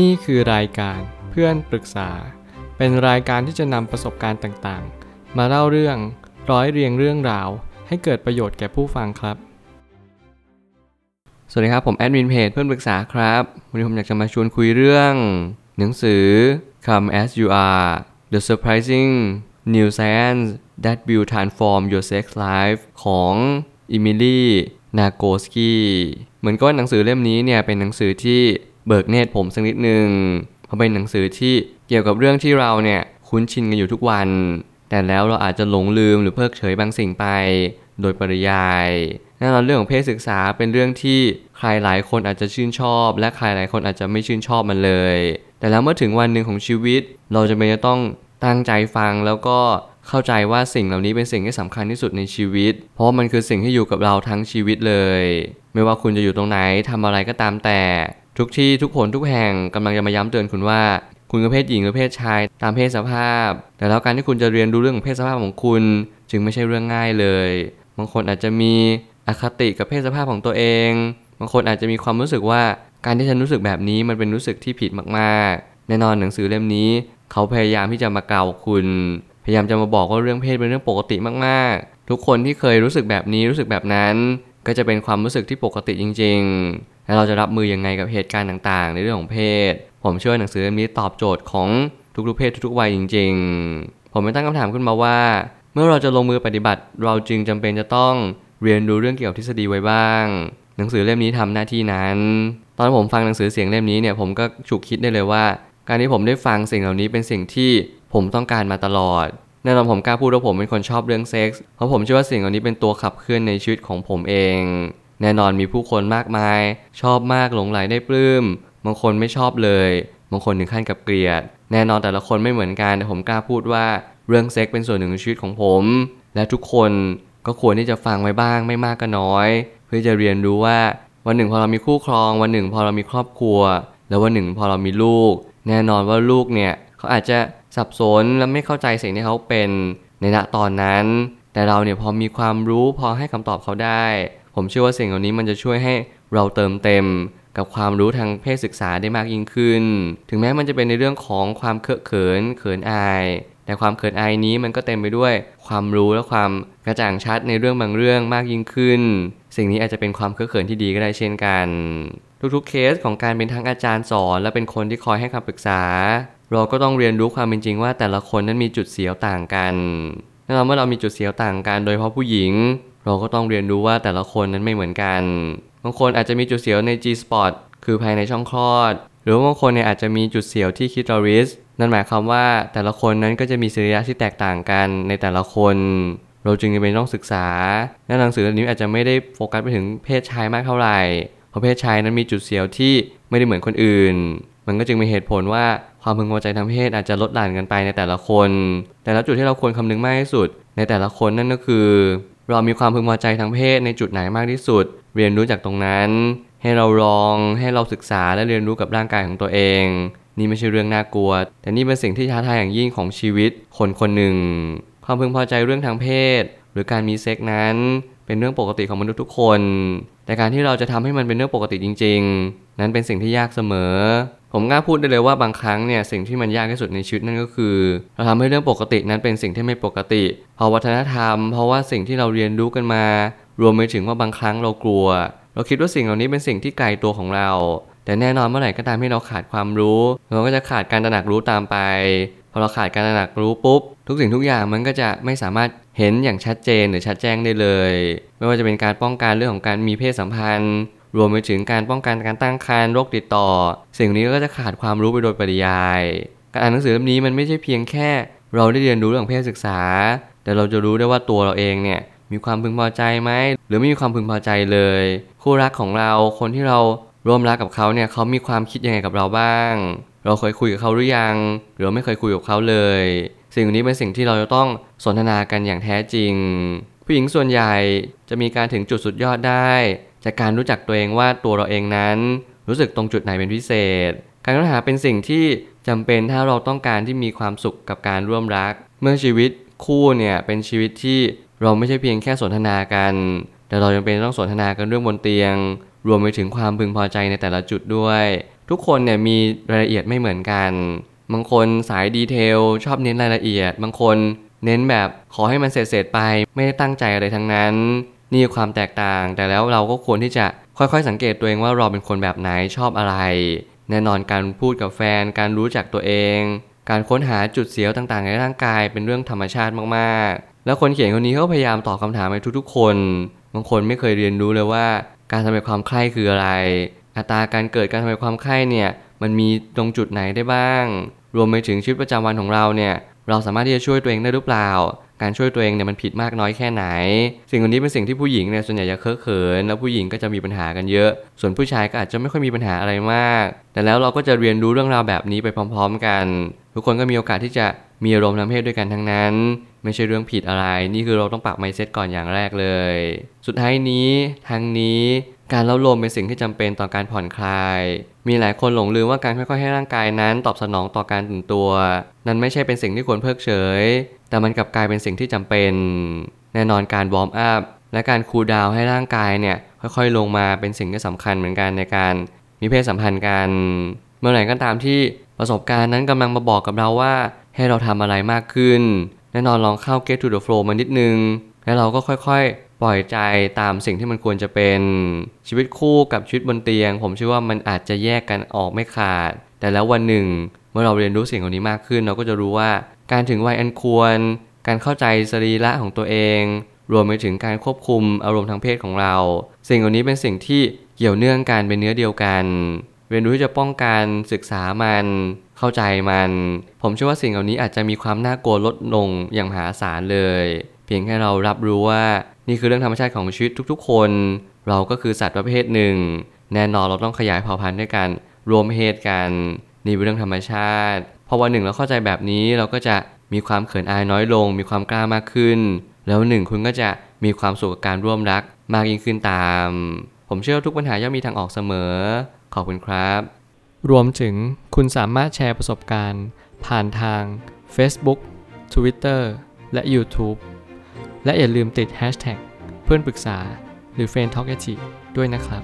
นี่คือรายการเพื่อนปรึกษา เป็นรายการที่จะนำประสบการณ์ต่างๆ มาเล่าเรื่องร้อยเรียงเรื่องราว ให้เกิดประโยชน์แก่ผู้ฟังครับ สวัสดีครับผมแอดมินเพจเพื่อนปรึกษาครับวันนี้ผมอยากจะมาชวนคุยเรื่อง หนังสือ Come as you are The surprising new science that will transform your sex life ของอิมิลี่นาโกสกีเหมือนก็หนังสือเล่มนี้เนี่ยเป็นหนังสือที่ เบิกเนตรผมสักนิดหนึ่งเพราะเป็นหนังสือที่เกี่ยวกับเรื่องที่เราเนี่ยคุ้นชินกันอยู่ทุกวัน แต่แล้วเราอาจจะหลงลืมหรือเพิกเฉยบางสิ่งไป โดยปริยายแน่นอนเรื่องของเพศศึกษาเป็นเรื่องที่ใครหลายคนอาจจะชื่นชอบ และใครหลายคนอาจจะไม่ชื่นชอบมันเลย แต่แล้วเมื่อถึงวันหนึ่งของชีวิต เราจะเป็นจะต้องตั้งใจฟังแล้วก็เข้าใจว่าสิ่งเหล่านี้เป็นสิ่งที่สำคัญที่สุดในชีวิต เพราะมันคือสิ่งที่อยู่กับเราทั้งชีวิตเลย ไม่ว่าคุณจะอยู่ตรงไหนทำอะไรก็ตามแต่ ทุกที่ทุกคนทุกแห่งกำลังจะมาย้ำเตือนคุณว่า คุณคือเพศหญิงหรือเพศชายตามเพศสภาพ แต่แล้วการที่คุณจะเรียนรู้เรื่องของเพศสภาพของคุณ จึงไม่ใช่เรื่องง่ายเลย บางคนอาจจะมีอคติกับเพศสภาพของตัวเอง บางคนอาจจะมีความรู้สึกว่าการที่ฉันรู้สึกแบบนี้มันเป็นรู้สึกที่ผิดมากๆ แน่นอนหนังสือเล่มนี้ เขาพยายามที่จะมากล่าวคุณ พยายามจะมาบอกว่าเรื่องเพศเป็นเรื่องปกติมากๆ ทุกคนที่เคยรู้สึกแบบนี้รู้สึกแบบนั้น ก็จะเป็นความรู้สึกที่ปกติจริง ๆ แล้วเราจะรับมือยังไงกับเหตุการณ์ต่างๆ ในเรื่องของเพศ ผมเชื่อว่าหนังสือเล่มนี้ตอบโจทย์ของทุกๆเพศทุกๆวัยจริง ๆ ผมไม่ตั้งคำถามขึ้นมาว่า เมื่อเราจะลงมือปฏิบัติ เราจึงจำเป็นจะต้องเรียนรู้เรื่องเกี่ยวกับทฤษฎีไว้บ้าง หนังสือเล่มนี้ทำหน้าที่นั้น ตอนผมฟังหนังสือเสียงเล่มนี้เนี่ยผมก็ฉุกคิดได้เลยว่า การที่ผมได้ฟังสิ่งเหล่านี้เป็นสิ่งที่ผมต้องการมาตลอดแน่นอนผมกล้าพูดว่าผมเป็นคนชอบเรื่องเซ็กส์เพราะผมเชื่อว่าสิ่งเหล่านี้เป็นตัวขับเคลื่อนในชีวิตของผมเอง แน่นอนมีผู้คนมากมาย ชอบมากหลงไหลได้ปลื้มบางคนไม่ชอบเลยบางคนถึงขั้นกับเกลียด แน่นอนแต่ละคนไม่เหมือนกันแต่ผมกล้าพูดว่าเรื่องเซ็กเป็นส่วนหนึ่งในชีวิตของผม และทุกคนก็ควรที่จะฟังไว้บ้างไม่มากก็น้อย เพื่อจะเรียนรู้ว่าวันหนึ่งพอเรามีคู่ครอง วันหนึ่งพอเรามีครอบครัว แล้ววันหนึ่งพอเรามีลูก แน่นอนว่าลูกเนี่ยเขาอาจจะสับสนและไม่เข้าใจสิ่งที่เขาเป็นในณตอนนั้น แต่เราเนี่ยพอมีความรู้พอให้คำตอบเขาได้ ผมเชื่อว่าสิ่งเหล่านี้มันจะช่วยให้เราเติมเต็มกับความรู้ทางเพศศึกษาได้มากยิ่งขึ้น ถึงแม้มันจะเป็นในเรื่องของความเคอะเขินเขินอาย แต่ความเขินอายนี้มันก็เต็มไปด้วยความรู้และความกระจ่างชัดในเรื่องบางเรื่องมากยิ่งขึ้น สิ่งนี้อาจจะเป็นความเคอะเขินที่ดีก็ได้เช่นกัน ทุกๆเคสของการเป็นทั้งอาจารย์สอน และเป็นคนที่คอยให้คำปรึกษา เราก็ต้องเรียนรู้ความเป็นจริงว่าแต่ละคนนั้นมีจุดเสียวต่างกันแน่นอนเมื่อเรามีจุดเสียวต่างกัน โดยเฉพาะผู้หญิง เราก็ต้องเรียนรู้ว่าแต่ละคนนั้นไม่เหมือนกัน บางคนอาจจะมีจุดเสียวใน G-spot คือภายในช่องคลอด หรือว่าบางคนเนี่ยอาจจะมีจุดเสียวที่คิทอริส นั่นหมายความว่าแต่ละคนนั้นก็จะมีสรีระที่แตกต่างกันในแต่ละคน เราจึงจำเป็นต้องศึกษาและหนังสือเล่มนี้อาจจะไม่ได้โฟกัสไปถึงเพศชายมากเท่าไหร่ เพราะเพศชายนั้นมีจุดเสียวที่ไม่ได้เหมือนคนอื่น มันก็จึงมีเหตุผลว่าความพึงพอใจทางเพศอาจจะลดหลั่นกันไปในแต่ละคน แต่ละจุดที่เราควรคำนึงมากที่สุด ในแต่ละคนนั่นก็คือ เรามีความพึงพอใจทางเพศในจุดไหนมากที่สุด เรียนรู้จากตรงนั้น ให้เราลองให้เราศึกษาและเรียนรู้กับร่างกายของตัวเอง นี่ไม่ใช่เรื่องน่ากลัว แต่นี่เป็นสิ่งที่ท้าทายอย่างยิ่งของชีวิตคนคนหนึ่ง ความพึงพอใจเรื่องทางเพศ หรือการมีเซ็กนั้นเป็นเรื่องปกติของมนุษย์ทุกคน แต่การที่เราจะทำให้มันเป็นเรื่องปกติจริง ๆ นั้นเป็นสิ่งที่ยากเสมอ ผมกล้าพูดได้เลยว่าบางครั้งเนี่ยสิ่งที่มันยากที่สุดในชีวิตนั่นก็คือ เราทำให้เรื่องปกตินั้นเป็นสิ่งที่ไม่ปกติ เพราะวัฒนธรรม เพราะว่าสิ่งที่เราเรียนรู้กันมา รวมไปถึงว่าบางครั้งเรากลัว เราคิดว่าสิ่งเหล่านี้เป็นสิ่งที่ไกลตัวของเรา แต่แน่นอนเมื่อไหร่ก็ตามที่เราขาดความรู้ เราก็จะขาดการตระหนักรู้ตามไปพอเราขาดการตระหนักรู้ปุ๊บ ทุกสิ่งทุกอย่างมันก็จะไม่สามารถเห็นอย่างชัดเจนหรือชัดแจ้งได้เลย ไม่ว่าจะเป็นการป้องกันเรื่องของการมีเพศสัมพันธ์ รวมไปถึงการป้องกันการตั้งครรภ์โรคติดต่อ สิ่งนี้ก็จะขาดความรู้ไปโดยปริยาย การอ่านหนังสือเล่มนี้มันไม่ใช่เพียงแค่ เราได้เรียนรู้เรื่องเพศศึกษา แต่เราจะรู้ได้ว่าตัวเราเองเนี่ยมีความพึงพอใจไหมหรือไม่มีความพึงพอใจเลย คู่รักของเราคนที่เราร่วมรักกับเขาเนี่ยเขามีความคิดยังไงกับเราบ้าง เราเคยคุยกับเขาหรือยัง หรือไม่เคยคุยกับเขาเลย สิ่งนี้เป็นสิ่งที่เราจะต้องสนทนากันอย่างแท้จริง ผู้หญิงส่วนใหญ่จะมีการถึงจุดสุดยอดได้ จากการรู้จักตัวเองว่าตัวเราเองนั้น รู้สึกตรงจุดไหนเป็นพิเศษ การค้นหาเป็นสิ่งที่จำเป็นถ้าเราต้องการที่มีความสุขกับการร่วมรัก เมื่อชีวิตคู่เนี่ยเป็นชีวิตที่เราไม่ใช่เพียงแค่สนทนากัน แต่เรายังเป็นต้องสนทนากันเรื่องบนเตียง รวมไปถึงความพึงพอใจในแต่ละจุดด้วย ทุกคนเนี่ยมีรายละเอียดไม่เหมือนกัน บางคนสายดีเทลชอบเน้นรายละเอียด บางคนเน้นแบบขอให้มันเสร็จๆไป ไม่ได้ตั้งใจอะไรทั้งนั้น นี่คือความแตกต่าง แต่แล้วเราก็ควรที่จะค่อยๆ สังเกตตัวเองว่าเราเป็นคนแบบไหนชอบอะไร แน่นอนการพูดกับแฟน การรู้จักตัวเอง การค้นหาจุดเสียวต่างๆ ในร่างกายเป็นเรื่องธรรมชาติมากๆ แล้วคนเขียนคนนี้เขาพยายามตอบคำถามให้ทุกๆ คน บางคนไม่เคยเรียนรู้เลยว่า การทำให้ความใคร่คืออะไร อัตราการเกิดการทำให้ความใคร่เนี่ยมันมีตรงจุดไหนได้บ้าง รวมไปถึงชีวิตประจำวันของเราเนี่ยเราสามารถที่จะช่วยตัวเองได้หรือเปล่า การช่วยตัวเองเนี่ยมันผิดมากน้อยแค่ไหน สิ่งเหล่านี้เป็นสิ่งที่ผู้หญิงเนี่ยส่วนใหญ่จะเคอะเขิน แล้วผู้หญิงก็จะมีปัญหากันเยอะ ส่วนผู้ชายก็อาจจะไม่ค่อยมีปัญหาอะไรมาก แต่แล้วเราก็จะเรียนรู้เรื่องราวแบบนี้ไปพร้อม ๆ กัน ทุกคนก็มีโอกาสที่จะมีอารมณ์ทางเพศด้วยกันทั้งนั้น ไม่ใช่เรื่องผิดอะไร นี่คือเราต้องปรับ mindset ก่อนอย่างแรกเลย สุดท้ายนี้ทั้งนี้การเล้าโลมเป็นสิ่งที่จำเป็นต่อการผ่อนคลาย มีหลายคนหลงลืมว่าการค่อยๆให้ร่างกายนั้นตอบสนองต่อการตื่นตัว นั้นไม่ใช่เป็นสิ่งที่ควรเพิกเฉย แต่มันกลับกลายเป็นสิ่งที่จำเป็น แน่นอนการ warm up และการ cool down ให้ร่างกายเนี่ยค่อยๆ ลงมาเป็นสิ่งที่สำคัญเหมือนกันในการมีเพศสัมพันธ์กัน เมื่อไหร่ก็ตามที่ประสบการณ์นั้นกำลังมาบอกกับเราว่าให้เราทำอะไรมากขึ้น แน่นอนลองเข้า get to the flow มานิดนึง แล้วเราก็ค่อยๆ ปล่อยใจตามสิ่งที่มันควรจะเป็นชีวิตคู่กับชีวิตบนเตียง ผมเชื่อว่ามันอาจจะแยกกันออกไม่ขาด แต่แล้ววันหนึ่ง เมื่อเราเรียนรู้สิ่งเหล่านี้มากขึ้น เราก็จะรู้ว่า การถึงวัยอันควร การเข้าใจสรีระของตัวเอง รวมไปถึงการควบคุมอารมณ์ทางเพศของเรา สิ่งเหล่านี้เป็นสิ่งที่เกี่ยวเนื่องกันเป็นเนื้อเดียวกัน เรียนรู้ที่จะป้องกันศึกษามัน เข้าใจมัน ผมเชื่อว่าสิ่งเหล่านี้อาจจะมีความน่ากลัวลดลงอย่างมหาศาลเลย เพียงแค่เรารับรู้ว่านี่คือเรื่องธรรมชาติของชีวิตทุกๆ คน เราก็คือสัตว์ประเภทหนึ่ง แน่นอนเราต้องขยายเผ่าพันธุ์ด้วยกัน รวมเพศกัน นี่เป็นเรื่องธรรมชาติ อวันหนึ่งเราเข้าใจแบบนี้เราก็จะมีความเขินอายน้อยลง มีความกล้ามากขึ้น แล้วหนึ่งคุณก็จะมีความสุขกับการร่วมรักมากยิ่งขึ้นตาม ผมเชื่อทุกปัญหาย่อมมีทางออกเสมอ ขอบคุณครับ รวมถึงคุณสามารถแชร์ประสบการณ์ ผ่านทาง Facebook Twitter และ YouTube และอย่าลืมติด Hashtag เพื่อนปรึกษาหรือ f r ร e n d t a l k a ด้วยนะครับ